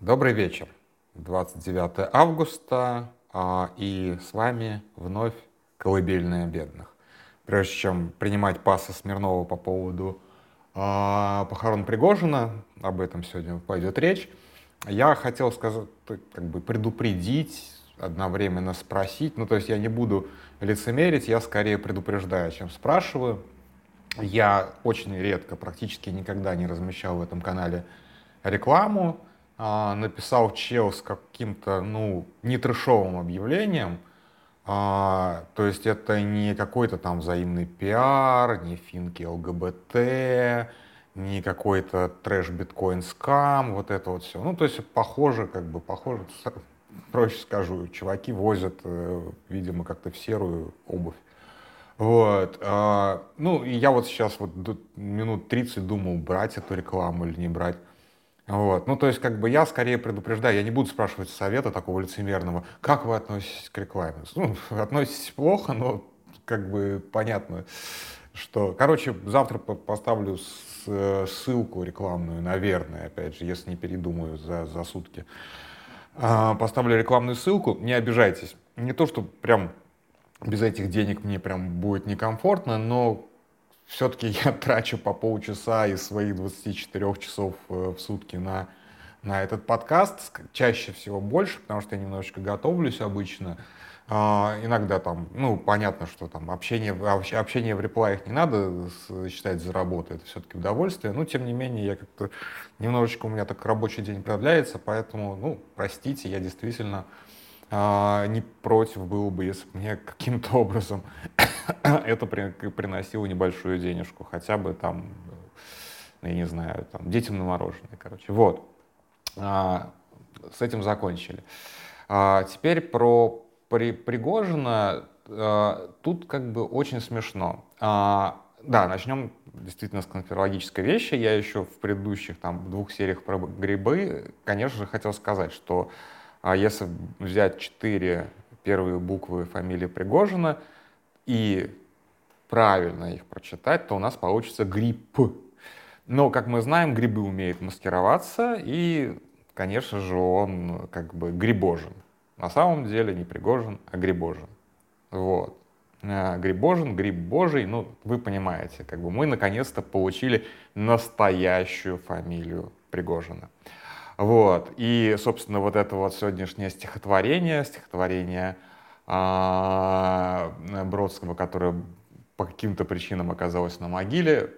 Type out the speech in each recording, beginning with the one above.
Добрый вечер. 29 августа, а, и с вами вновь «Колыбельная бедных». Прежде чем принимать паса Смирнова по поводу а, похорон Пригожина, об этом сегодня пойдет речь, я хотел сказать, как бы предупредить, одновременно спросить, ну то есть я не буду лицемерить, я скорее предупреждаю, чем спрашиваю. Я очень редко, практически никогда не размещал в этом канале рекламу, а, написал чел с каким-то, ну, не трешовым объявлением, а, то есть это не какой-то там взаимный пиар, не финки ЛГБТ, не какой-то трэш биткоин скам, вот это вот все. Ну, то есть похоже, как бы похоже, проще скажу, чуваки возят, э, видимо, как-то в серую обувь. Вот. А, ну, и я вот сейчас вот минут 30 думал, брать эту рекламу или не брать. Вот. Ну, то есть, как бы я скорее предупреждаю, я не буду спрашивать совета такого лицемерного, как вы относитесь к рекламе. Ну, относитесь плохо, но как бы понятно, что... Короче, завтра поставлю ссылку рекламную, наверное, опять же, если не передумаю за, за сутки. А, поставлю рекламную ссылку, не обижайтесь. Не то, что прям без этих денег мне прям будет некомфортно, но все-таки я трачу по полчаса из своих 24 часов э, в сутки на, на этот подкаст, чаще всего больше, потому что я немножечко готовлюсь обычно. А, иногда там, ну, понятно, что там общение, общение в реплаях не надо считать за работу, это все-таки удовольствие, но тем не менее я как-то немножечко у меня так рабочий день продляется, поэтому, ну, простите, я действительно а, не против был бы, если бы мне каким-то образом это при, приносило небольшую денежку, хотя бы там, ну, я не знаю, там, детям на мороженое, короче. Вот. А, с этим закончили. А, теперь про при, Пригожина. А, тут как бы очень смешно. А, да, начнем действительно с конспирологической вещи. Я еще в предыдущих там двух сериях про грибы, конечно же, хотел сказать, что а если взять четыре первые буквы фамилии Пригожина и правильно их прочитать, то у нас получится грипп. Но, как мы знаем, грибы умеют маскироваться, и, конечно же, он как бы грибожен. На самом деле не Пригожин, а грибожен. Вот. А, грибожин, гриб божий, ну, вы понимаете, как бы мы наконец-то получили настоящую фамилию Пригожина. Вот. И, собственно, вот это вот сегодняшнее стихотворение, стихотворение а, Бродского, которое по каким-то причинам оказалось на могиле,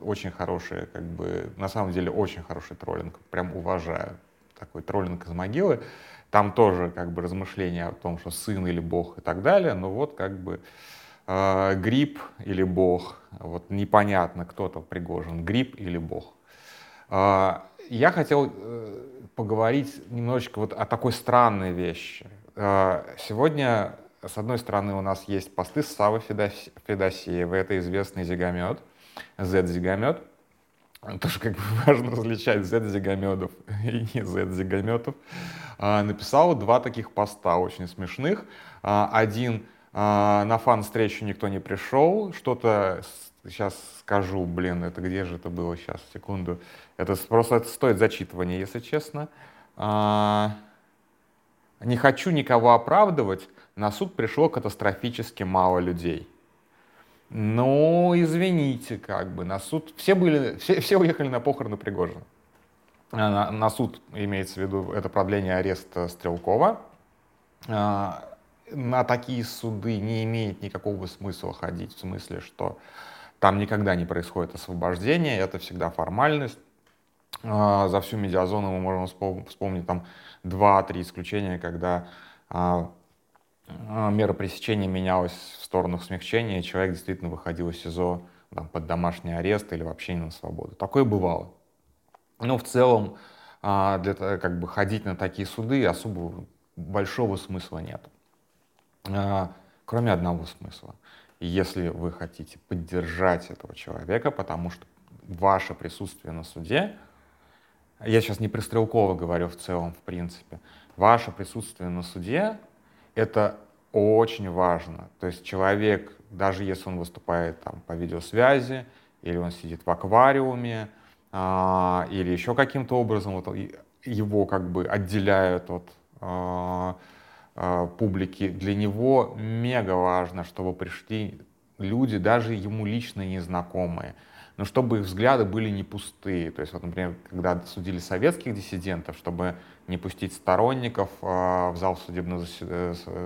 очень хорошее, как бы, на самом деле, очень хороший троллинг, прям уважаю такой троллинг из могилы. Там тоже как бы размышления о том, что сын или бог и так далее, но вот как бы э, гриб или бог, вот непонятно, кто-то Пригожин, гриб или бог. Э, я хотел э, поговорить немножечко вот о такой странной вещи. Э, сегодня, с одной стороны, у нас есть посты Савы Федосеева, это известный зигомет, Z-зигомет. Тоже как бы важно различать Z-зигометов и не Z-зигометов. Э, написал два таких поста очень смешных. Один на фан-встречу никто не пришел, что-то сейчас скажу, блин, это где же это было сейчас, секунду. Это просто это стоит зачитывания, если честно. А, не хочу никого оправдывать, на суд пришло катастрофически мало людей. Ну, извините, как бы, на суд... Все, были, все, все уехали на похороны Пригожина. А, на, на суд имеется в виду это продление ареста Стрелкова. А, на такие суды не имеет никакого смысла ходить, в смысле, что там никогда не происходит освобождение, это всегда формальность. А, за всю медиазону мы можем вспомнить там два-три исключения, когда а, а, мера пресечения менялась в сторону смягчения, и человек действительно выходил из СИЗО там, под домашний арест или вообще не на свободу. Такое бывало. Но в целом для как бы ходить на такие суды особо большого смысла нет. Кроме одного смысла. Если вы хотите поддержать этого человека, потому что ваше присутствие на суде я сейчас не про Стрелкова говорю в целом, в принципе, ваше присутствие на суде — это очень важно. То есть человек, даже если он выступает там по видеосвязи, или он сидит в аквариуме, а, или еще каким-то образом вот, его как бы отделяют от а, публики, для него мега важно, чтобы пришли люди, даже ему лично незнакомые, но чтобы их взгляды были не пустые. То есть, вот, например, когда судили советских диссидентов, чтобы не пустить сторонников в зал судебного,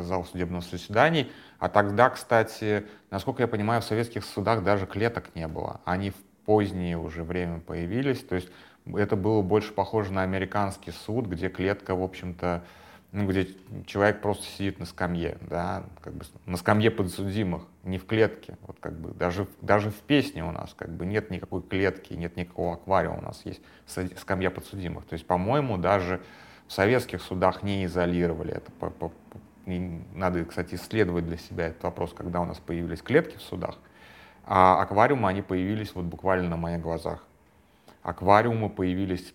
зал судебного заседаний, а тогда, кстати, насколько я понимаю, в советских судах даже клеток не было. Они в позднее уже время появились. То есть это было больше похоже на американский суд, где клетка, в общем-то, ну, где человек просто сидит на скамье, да, как бы на скамье подсудимых, не в клетке. Вот как бы даже, даже в песне у нас как бы нет никакой клетки, нет никакого аквариума, у нас есть скамья подсудимых. То есть, по-моему, даже в советских судах не изолировали это. По, по, надо, кстати, исследовать для себя этот вопрос, когда у нас появились клетки в судах. А аквариумы, они появились вот буквально на моих глазах. Аквариумы появились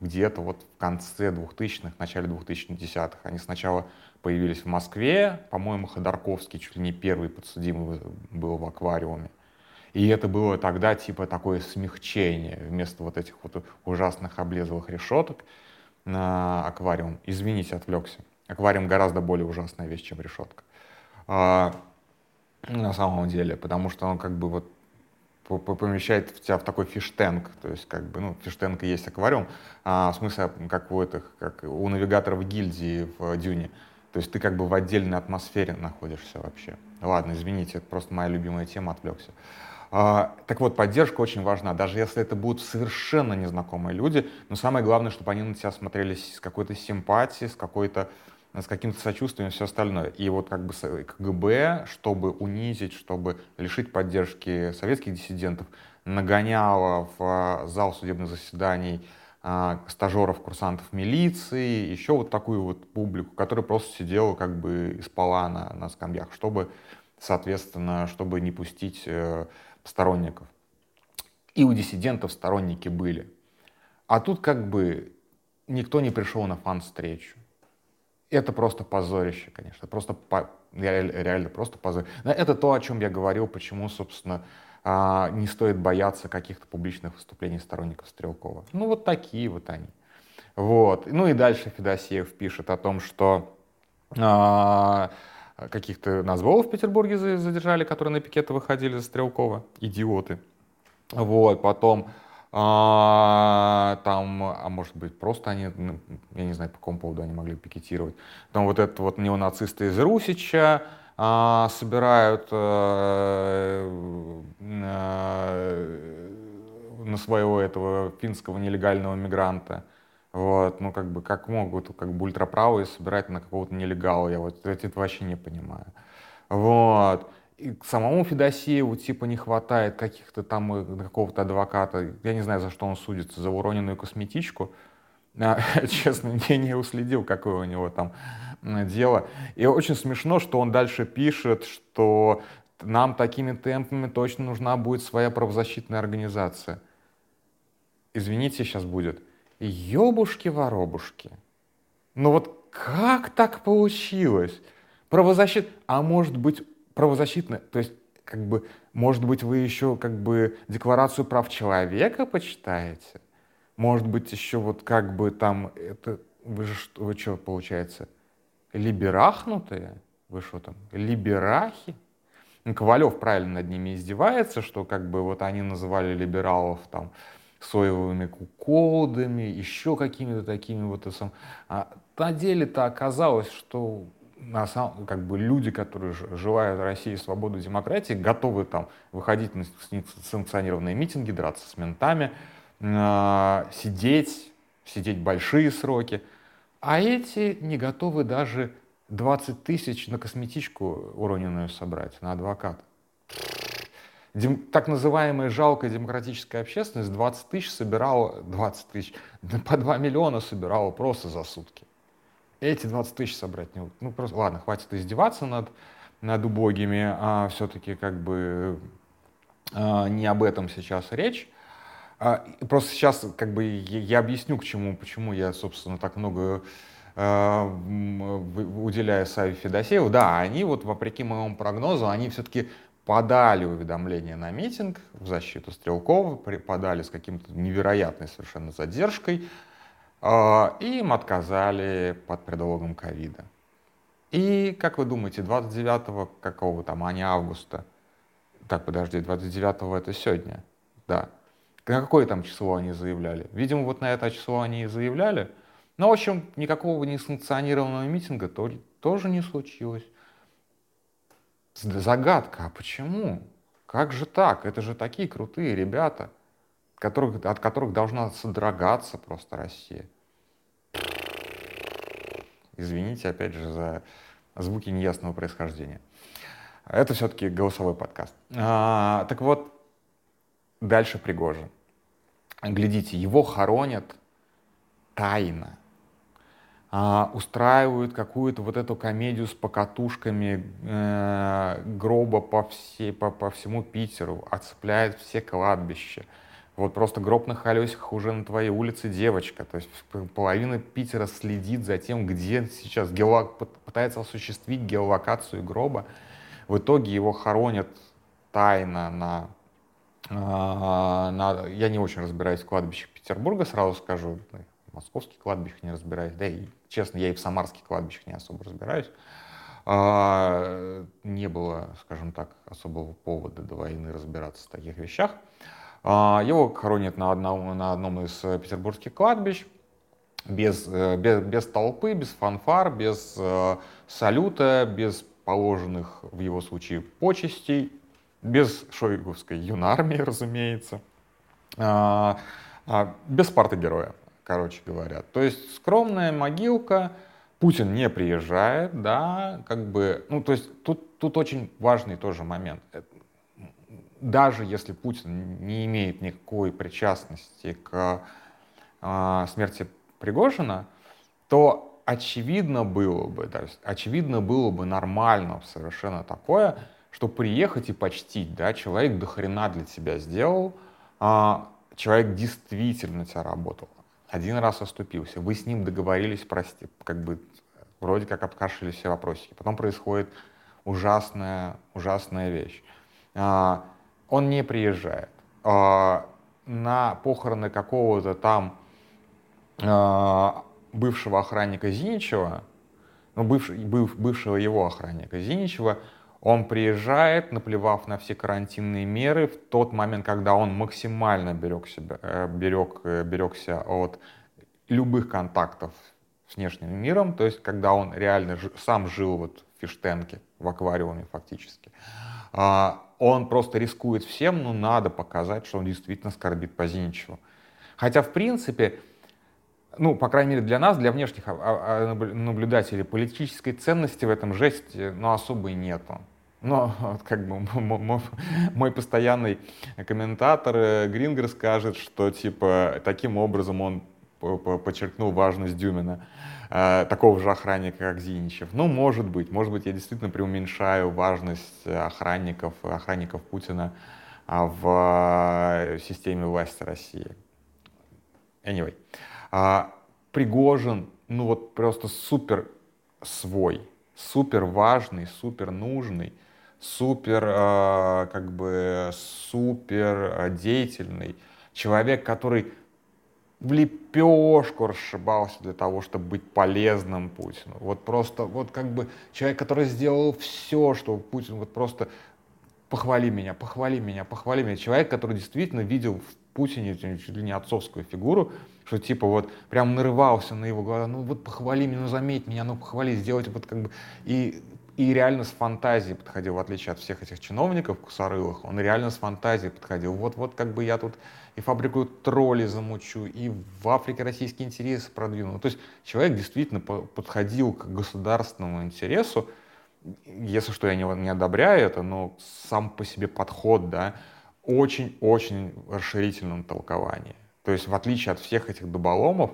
где-то вот в конце 2000-х, начале 2010-х. Они сначала появились в Москве, по-моему, Ходорковский чуть ли не первый подсудимый был в аквариуме. И это было тогда типа такое смягчение вместо вот этих вот ужасных облезлых решеток на аквариум. Извините, отвлекся. Аквариум гораздо более ужасная вещь, чем решетка. А, на самом деле, потому что он как бы вот помещает тебя в такой фиштенк, то есть как бы, ну, фиштенк и есть аквариум, а, в смысле, как у этих, как у навигаторов гильдии в Дюне, то есть ты как бы в отдельной атмосфере находишься вообще. Ладно, извините, это просто моя любимая тема, отвлекся. А, так вот, поддержка очень важна, даже если это будут совершенно незнакомые люди, но самое главное, чтобы они на тебя смотрели с какой-то симпатией, с какой-то с каким-то сочувствием и все остальное. И вот как бы КГБ, чтобы унизить, чтобы лишить поддержки советских диссидентов, нагоняло в а, зал судебных заседаний а, стажеров, курсантов милиции, еще вот такую вот публику, которая просто сидела как бы и спала на, на скамьях, чтобы, соответственно, чтобы не пустить э, сторонников. И у диссидентов сторонники были. А тут как бы никто не пришел на фан-встречу это просто позорище, конечно. Просто по, реально просто позорище. Это то, о чем я говорил, почему, собственно, а, не стоит бояться каких-то публичных выступлений сторонников Стрелкова. Ну, вот такие вот они. Вот. Ну и дальше Федосеев пишет о том, что а, каких-то назволов в Петербурге задержали, которые на пикеты выходили за Стрелкова. Идиоты. Вот. Потом а, там, а может быть, просто они, ну, я не знаю, по какому поводу они могли пикетировать. Там вот это вот неонацисты из Русича а, собирают а, а, на своего этого финского нелегального мигранта. Вот, ну, как бы, как могут, как бы, ультраправые собирать на какого-то нелегала, я вот это вообще не понимаю. Вот и к самому Федосееву типа не хватает каких-то там какого-то адвоката. Я не знаю, за что он судится, за уроненную косметичку. А, честно, я не уследил, какое у него там дело. И очень смешно, что он дальше пишет, что нам такими темпами точно нужна будет своя правозащитная организация. Извините, сейчас будет. Ёбушки-воробушки. Ну вот как так получилось? Правозащит... А может быть, правозащитная, то есть, как бы, может быть, вы еще, как бы, декларацию прав человека почитаете? Может быть, еще вот как бы там, это, вы же, что, вы что, получается, либерахнутые? Вы что там, либерахи? Ну, Ковалев правильно над ними издевается, что как бы вот они называли либералов там соевыми куколдами, еще какими-то такими вот. А на деле-то оказалось, что на самом, как бы люди, которые желают России свободы и демократии, готовы там выходить на санкционированные митинги, драться с ментами, э, сидеть, сидеть большие сроки. А эти не готовы даже 20 тысяч на косметичку уроненную собрать, на адвоката. Дем, так называемая жалкая демократическая общественность 20 тысяч собирала, 20 тысяч, по 2 миллиона собирала просто за сутки эти 20 тысяч собрать не Ну, просто, ладно, хватит издеваться над, над убогими, а все-таки как бы а, не об этом сейчас речь. А, просто сейчас как бы я, я объясню, к чему, почему я, собственно, так много а, уделяю Саве Федосееву. Да, они вот, вопреки моему прогнозу, они все-таки подали уведомление на митинг в защиту Стрелкова, подали с каким-то невероятной совершенно задержкой, и им отказали под предлогом ковида. И, как вы думаете, 29 какого там, а не августа, так, подожди, 29 это сегодня, да, на какое там число они заявляли? Видимо, вот на это число они и заявляли. Но, в общем, никакого несанкционированного митинга то, тоже не случилось. Загадка, а почему? Как же так? Это же такие крутые ребята, которых, от которых должна содрогаться просто Россия. Извините, опять же, за звуки неясного происхождения. Это все-таки голосовой подкаст. А, так вот, дальше Пригожин. Глядите, его хоронят тайно а, устраивают какую-то вот эту комедию с покатушками э, гроба по, всей, по, по всему Питеру, отцепляют все кладбища. Вот просто гроб на колесиках уже на твоей улице девочка. То есть половина Питера следит за тем, где сейчас геолок... пытается осуществить геолокацию гроба. В итоге его хоронят тайно на, э, на... Я не очень разбираюсь в кладбищах Петербурга, сразу скажу московских кладбищах не разбираюсь, да и, честно, я и в самарских кладбищах не особо разбираюсь. А, не было, скажем так, особого повода до войны разбираться в таких вещах. А, его хоронят на одном, на одном из петербургских кладбищ, без, э, без, без толпы, без фанфар, без э, салюта, без положенных в его случае почестей, без шойгувской юнармии, разумеется, а, а, без парты героя короче говоря. То есть скромная могилка, Путин не приезжает, да, как бы, ну, то есть тут, тут очень важный тоже момент. Э, даже если Путин не имеет никакой причастности к э, смерти Пригожина, то очевидно было бы, то очевидно было бы нормально совершенно такое, что приехать и почтить, да, человек до хрена для тебя сделал, а, человек действительно тебя работал один раз оступился, вы с ним договорились, прости, как бы вроде как обкашляли все вопросики. Потом происходит ужасная, ужасная вещь. Он не приезжает. А, на похороны какого-то там а, бывшего охранника Зиничева, ну, бывший, быв, бывшего его охранника Зиничева, он приезжает, наплевав на все карантинные меры, в тот момент, когда он максимально берег себя, э, берег, э, берегся от любых контактов с внешним миром, то есть когда он реально сам жил вот фиштенке, в аквариуме фактически, а, он просто рискует всем, но надо показать, что он действительно скорбит по Зиничеву. Хотя, в принципе, ну, по крайней мере, для нас, для внешних а, а, наблюдателей, политической ценности в этом жесте, ну, особой нету. Но как бы мой, мой постоянный комментатор э, Грингер скажет, что типа таким образом он подчеркнул важность Дюмина, э, такого же охранника, как Зиничев. Ну, может быть, может быть, я действительно преуменьшаю важность охранников, охранников Путина а, в э, системе власти России. Anyway. А, Пригожин, ну вот просто супер свой, супер важный, супер нужный, супер, э, как бы, супер э, деятельный человек, который в лепешку расшибался для того, чтобы быть полезным Путину. Вот просто, вот как бы человек, который сделал все, что Путин вот просто похвали меня, похвали меня, похвали меня. Человек, который действительно видел в Путине чуть ли не отцовскую фигуру, что типа вот прям нарывался на его глаза, ну вот похвали меня, ну заметь меня, ну похвали, сделать вот как бы. И, и реально с фантазией подходил, в отличие от всех этих чиновников кусарылых, он реально с фантазией подходил. Вот, вот как бы я тут и фабрику тролли замучу, и в Африке российские интересы продвину. То есть человек действительно подходил к государственному интересу, если что, я не, не одобряю это, но сам по себе подход, да, очень-очень расширительном толковании. То есть в отличие от всех этих дуболомов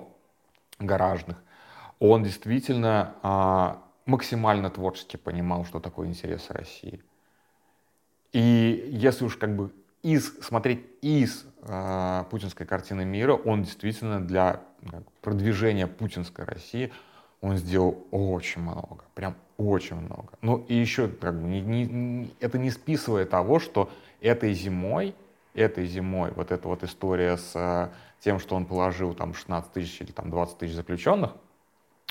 гаражных, он действительно а, максимально творчески понимал, что такое интересы России. И если уж как бы из, смотреть из э, путинской картины мира, он действительно для как, продвижения путинской России, он сделал очень много, прям очень много. Ну и еще как бы не, не, это не списывая того, что этой зимой, этой зимой вот эта вот история с э, тем, что он положил там 16 тысяч или там 20 тысяч заключенных,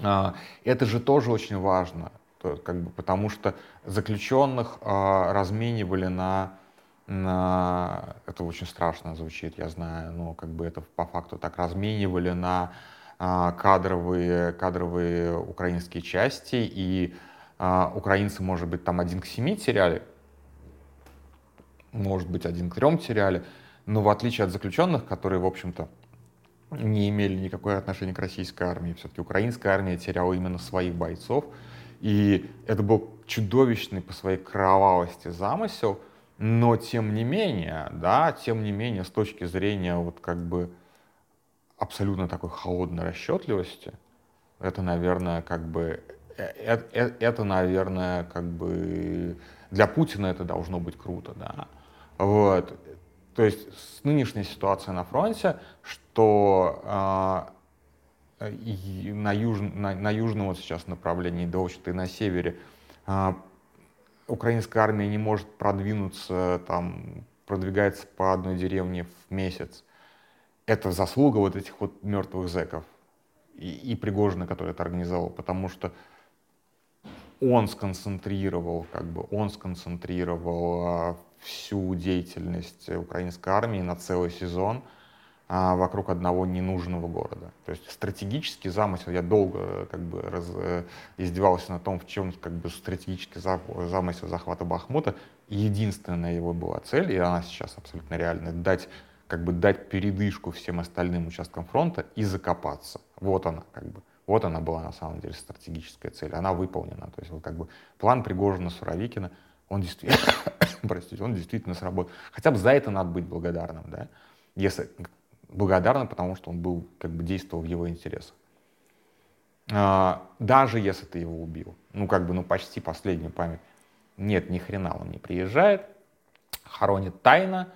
это же тоже очень важно, как бы, потому что заключенных а, разменивали на на... Это очень страшно звучит, я знаю, но как бы это по факту так разменивали на а, кадровые, кадровые украинские части, и а, украинцы, может быть, там один к семи теряли, может быть, один к трем теряли, но в отличие от заключенных, которые, в общем-то, не имели никакое отношения к российской армии, все-таки украинская армия теряла именно своих бойцов, и это был чудовищный по своей кровавости замысел, но тем не менее, да, тем не менее, с точки зрения вот как бы абсолютно такой холодной расчетливости, это, наверное, как бы, это, э, это, наверное, как бы для Путина это должно быть круто, да. Вот. То есть с нынешней ситуацией на фронте, что э, на, юж, на, на южном вот сейчас направлении, да, и на севере, э, украинская армия не может продвинуться, там, продвигается по одной деревне в месяц. Это заслуга вот этих вот мертвых зэков и, и Пригожина, который это организовал, потому что он сконцентрировал, как бы он сконцентрировал а, всю деятельность украинской армии на целый сезон а, вокруг одного ненужного города. То есть стратегический замысел, я долго как бы раз, э, издевался на том, в чем как бы стратегический замысел захвата Бахмута. Единственная его была цель, и она сейчас абсолютно реальная, дать как бы дать передышку всем остальным участкам фронта и закопаться. Вот она, как бы. Вот она была на самом деле стратегическая цель. Она выполнена. То есть вот как бы план Пригожина Суровикина, он действительно, простите, он действительно сработал. Хотя бы за это надо быть благодарным, да. Если благодарным, потому что он был, как бы действовал в его интересах. А, даже если ты его убил, ну как бы, ну почти последнюю память. Нет, ни хрена он не приезжает, хоронит тайно,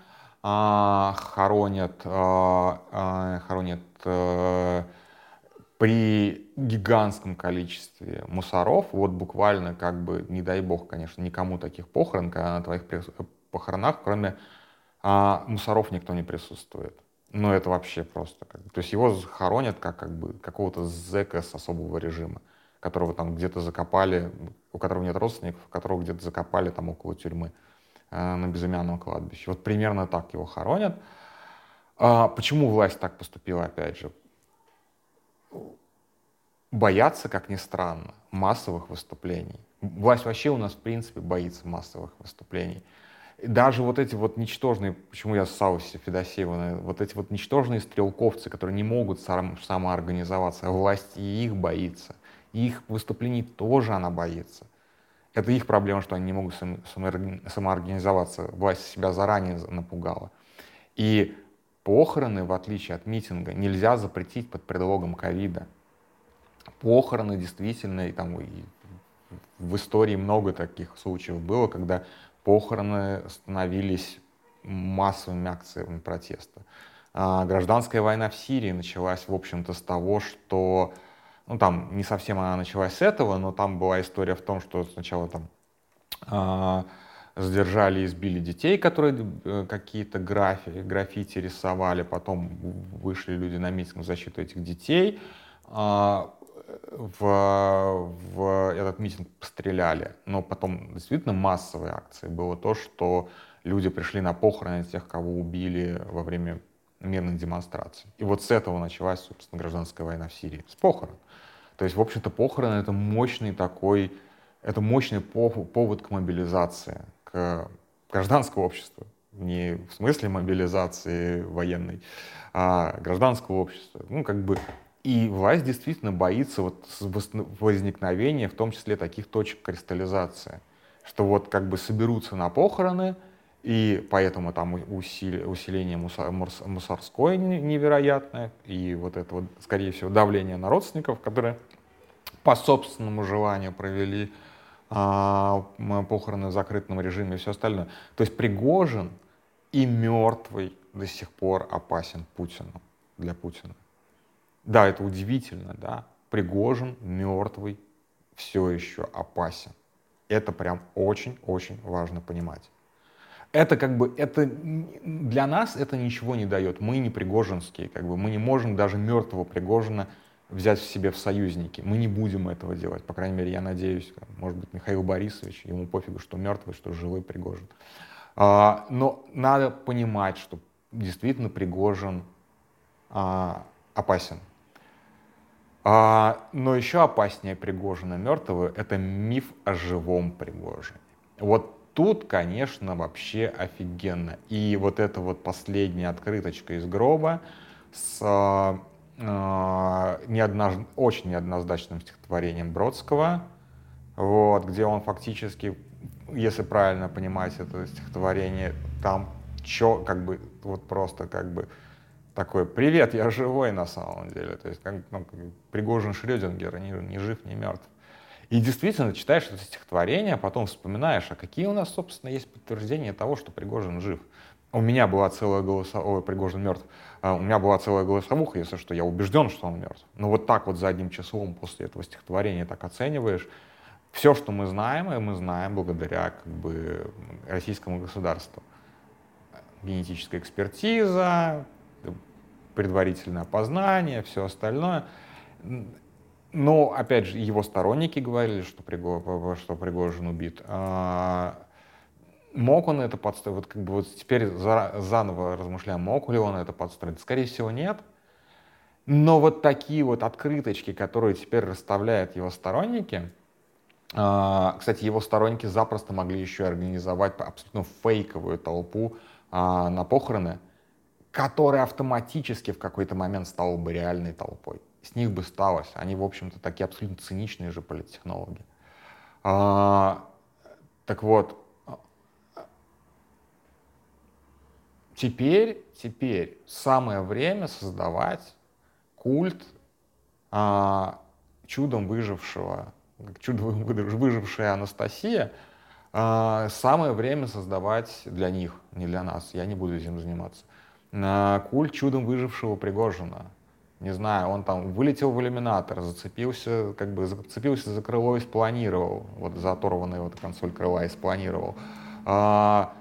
а, хоронят, а, а, хоронят э, при гигантском количестве мусоров, вот буквально как бы, не дай бог, конечно, никому таких похорон, когда на твоих похоронах, кроме а, мусоров никто не присутствует. Ну, это вообще просто как То есть его хоронят как, как бы какого-то зэка с особого режима, которого там где-то закопали, у которого нет родственников, которого где-то закопали там около тюрьмы. Э, на безымянном кладбище. Вот примерно так его хоронят. А почему власть так поступила, опять же? Боятся, как ни странно, массовых выступлений. Власть вообще у нас, в принципе, боится массовых выступлений. Даже вот эти вот ничтожные, почему я ссал Федосеева, вот эти вот ничтожные стрелковцы, которые не могут сам, самоорганизоваться, власть и их боится. И их выступлений тоже она боится. Это их проблема, что они не могут самоорганизоваться. Власть себя заранее напугала. И похороны, в отличие от митинга, нельзя запретить под предлогом ковида. Похороны действительно, и там и в истории много таких случаев было, когда похороны становились массовыми акциями протеста. А гражданская война в Сирии началась, в общем-то, с того, что ну там не совсем она началась с этого, но там была история в том, что сначала там э, задержали и избили детей, которые э, какие-то графи, граффити рисовали, потом вышли люди на митинг в защиту этих детей, э, в, в этот митинг постреляли, но потом действительно массовой акцией было то, что люди пришли на похороны тех, кого убили во время мирных демонстраций. И вот с этого началась, собственно, гражданская война в Сирии, с похорон. То есть, в общем-то, похороны — это мощный такой, это мощный повод к мобилизации, к гражданскому обществу. Не в смысле мобилизации военной, а гражданского общества. Ну, как бы и власть действительно боится вот возникновения, в том числе таких точек кристаллизации, что вот как бы соберутся на похороны, и поэтому там усиление мусорское невероятное, и вот это вот, скорее всего, давление на родственников, которые по собственному желанию провели а, похороны в закрытом режиме и все остальное. То есть Пригожин и мертвый до сих пор опасен Путину, для Путина. Да, это удивительно, да, Пригожин мертвый все еще опасен. Это прям очень-очень важно понимать. Это как бы, это для нас это ничего не дает. Мы не пригожинские, как бы мы не можем даже мертвого Пригожина взять в себе в союзники. Мы не будем этого делать. По крайней мере, я надеюсь, может быть, Михаил Борисович, ему пофигу, что мертвый, что живой Пригожин. А, но надо понимать, что действительно Пригожин а, опасен. А, но еще опаснее Пригожина мертвого — это миф о живом Пригожине. Вот тут, конечно, вообще офигенно. И вот эта вот последняя открыточка из гроба с э, неодноз... очень неоднозначным стихотворением Бродского, вот, где он фактически, если правильно понимать это стихотворение, там чё, как бы, вот просто как бы такой, привет, я живой на самом деле. То есть как, ну, Пригожин Шрёдингер, не, не жив, не мертв. И действительно читаешь это стихотворение, а потом вспоминаешь, а какие у нас, собственно, есть подтверждения того, что Пригожин жив. У меня была целая голосовуха, ой, Пригожин мертв. А, у меня была целая голосовуха, если что, я убежден, что он мертв. Но вот так вот за одним числом после этого стихотворения так оцениваешь. Все, что мы знаем, и мы знаем благодаря как бы, российскому государству. Генетическая экспертиза, предварительное опознание, все остальное. Но, опять же, его сторонники говорили, что, Приго, что Пригожин убит. А, мог он это подстроить? Вот, как бы, вот теперь за, заново размышляем, мог ли он это подстроить? Скорее всего, нет. Но вот такие вот открыточки, которые теперь расставляют его сторонники, а, кстати, его сторонники запросто могли еще организовать абсолютно фейковую толпу а, на похороны, которая автоматически в какой-то момент стала бы реальной толпой с них бы сталось. Они, в общем-то, такие абсолютно циничные же политтехнологи. А, так вот, теперь, теперь самое время создавать культ а, чудом выжившего, чудом выжившая Анастасия, а, самое время создавать для них, не для нас, я не буду этим заниматься, а, культ чудом выжившего Пригожина. Не знаю, он там вылетел в иллюминатор, зацепился, как бы зацепился за крыло и спланировал, вот за оторванную вот консоль крыла и спланировал. А,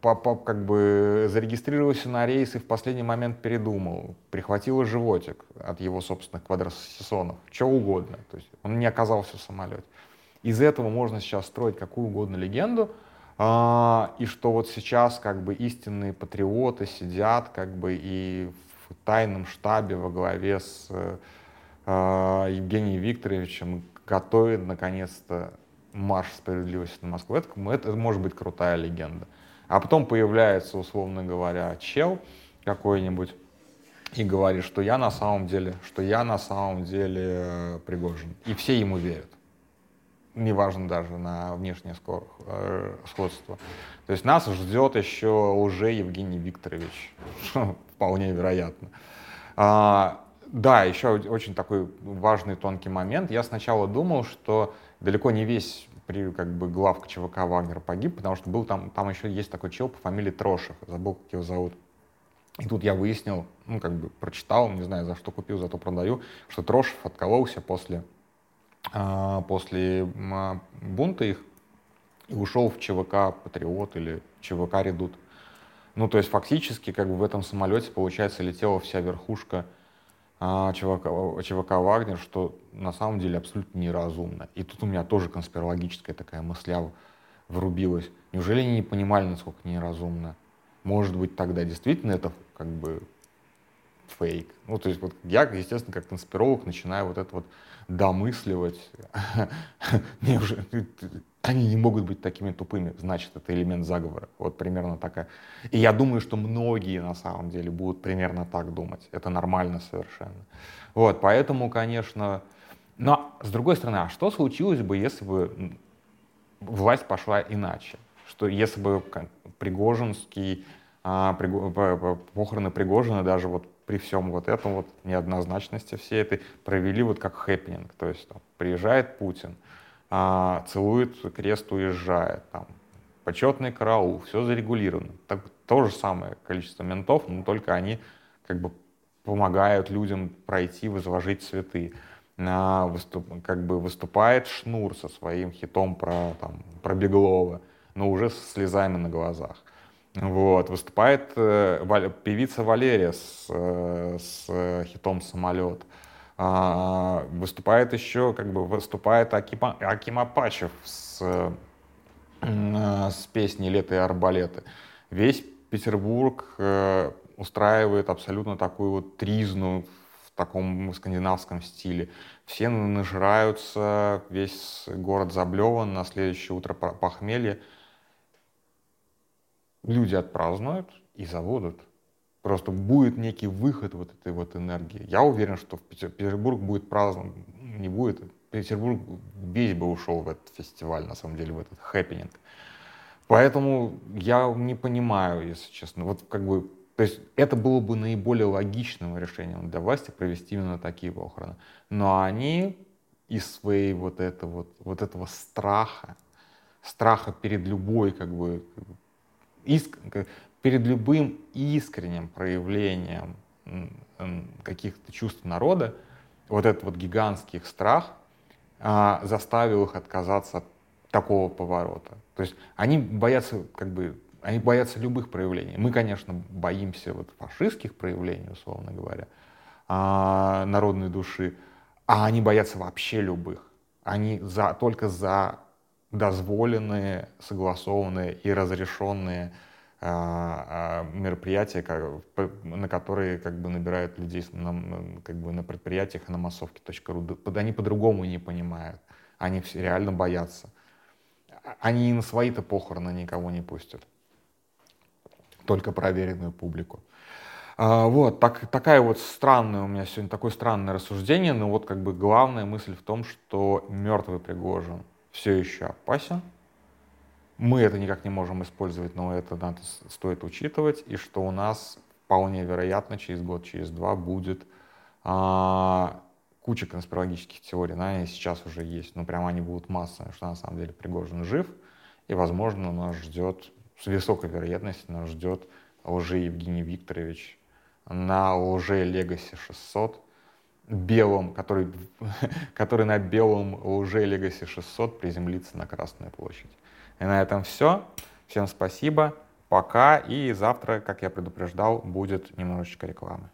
по, как бы зарегистрировался на рейс и в последний момент передумал, прихватило животик от его собственных квадросессонов, что угодно, то есть он не оказался в самолете. Из этого можно сейчас строить какую угодно легенду, а, и что вот сейчас как бы истинные патриоты сидят как бы и в тайном штабе во главе с э, Евгением Викторовичем готовит наконец-то марш справедливости на Москву. Это, это может быть крутая легенда. А потом появляется, условно говоря, чел какой-нибудь и говорит, что я на самом деле, что я на самом деле э, Пригожин. И все ему верят. Неважно даже на внешнее э, сходство. То есть нас ждет еще уже Евгений Викторович. Вполне вероятно. А, да, еще очень такой важный тонкий момент. Я сначала думал, что далеко не весь при, как бы, главка ЧВК Вагнера погиб, потому что был там, там еще есть такой чел по фамилии Трошев, забыл, как его зовут. И тут я выяснил, ну, как бы прочитал, не знаю, за что купил, зато продаю, что Трошев откололся после, после а, бунта их, и ушел в ЧВК Патриот или ЧВК Редут. Ну, то есть фактически как бы в этом самолете, получается, летела вся верхушка а, ЧВК, ЧВК Вагнер, что на самом деле абсолютно неразумно. И тут у меня тоже конспирологическая такая мысля врубилась. Неужели они не понимали, насколько неразумно? Может быть, тогда действительно это как бы фейк. Ну, то есть вот я, естественно, как конспиролог начинаю вот это вот домысливать. Мне уже они не могут быть такими тупыми, значит, это элемент заговора. Вот примерно такая. И я думаю, что многие на самом деле будут примерно так думать. Это нормально совершенно. Вот, поэтому, конечно... Но, с другой стороны, а что случилось бы, если бы власть пошла иначе? Что если бы Пригожинский, а, Приго, похороны Пригожина даже вот при всем вот этом вот неоднозначности всей этой провели вот как хэппенинг. То есть там, приезжает Путин, а, целует крест, уезжает, там, почетный караул, все зарегулировано. Так, то же самое количество ментов, но только они как бы помогают людям пройти, возложить цветы. выступ, как бы выступает Шнур со своим хитом про, там, про Беглова, но уже с слезами на глазах. Вот, выступает э, певица Валерия с, э, с хитом «Самолет». А, выступает еще, как бы, выступает Акима, Аким Апачев с, э, с песней «Лето и арбалеты». Весь Петербург э, устраивает абсолютно такую вот тризну в таком скандинавском стиле. Все нажираются, весь город заблеван, на следующее утро похмелье. Люди отпразднуют и забудут. Просто будет некий выход вот этой вот энергии. Я уверен, что в Петербург будет праздновать, не будет. Петербург весь бы ушел в этот фестиваль, на самом деле, в этот хэппенинг. Поэтому я не понимаю, если честно. Вот как бы, то есть это было бы наиболее логичным решением для власти провести именно такие похороны. Но они из своей вот этого, вот, вот этого страха, страха перед любой как бы иск, перед любым искренним проявлением каких-то чувств народа, вот этот вот гигантский их страх а, заставил их отказаться от такого поворота. То есть они боятся, как бы, они боятся любых проявлений. Мы, конечно, боимся вот фашистских проявлений, условно говоря, а, народной души, а они боятся вообще любых. Они за, только за дозволенные, согласованные и разрешенные а, а, мероприятия, на которые как бы набирают людей на, как бы на предприятиях на массовке.ру. Они по-другому не понимают. Они все реально боятся. А, они и на свои-то похороны никого не пустят. Только проверенную публику. вот, так, такая вот странная у меня сегодня, такое странное рассуждение, но вот как бы главная мысль в том, что мертвый Пригожин все еще опасен, мы это никак не можем использовать, но это надо, стоит учитывать, и что у нас вполне вероятно через год, через два будет а, куча конспирологических теорий, да, они сейчас уже есть, но прямо они будут массовые, что на самом деле Пригожин жив, и, возможно, нас ждет, с высокой вероятностью нас ждет лжи Евгений Викторович на лже Legacy 600, белом, который, который на белом лже Legacy 600 приземлится на Красную площадь. И на этом все. Всем спасибо, пока. И завтра, как я предупреждал, будет немножечко рекламы.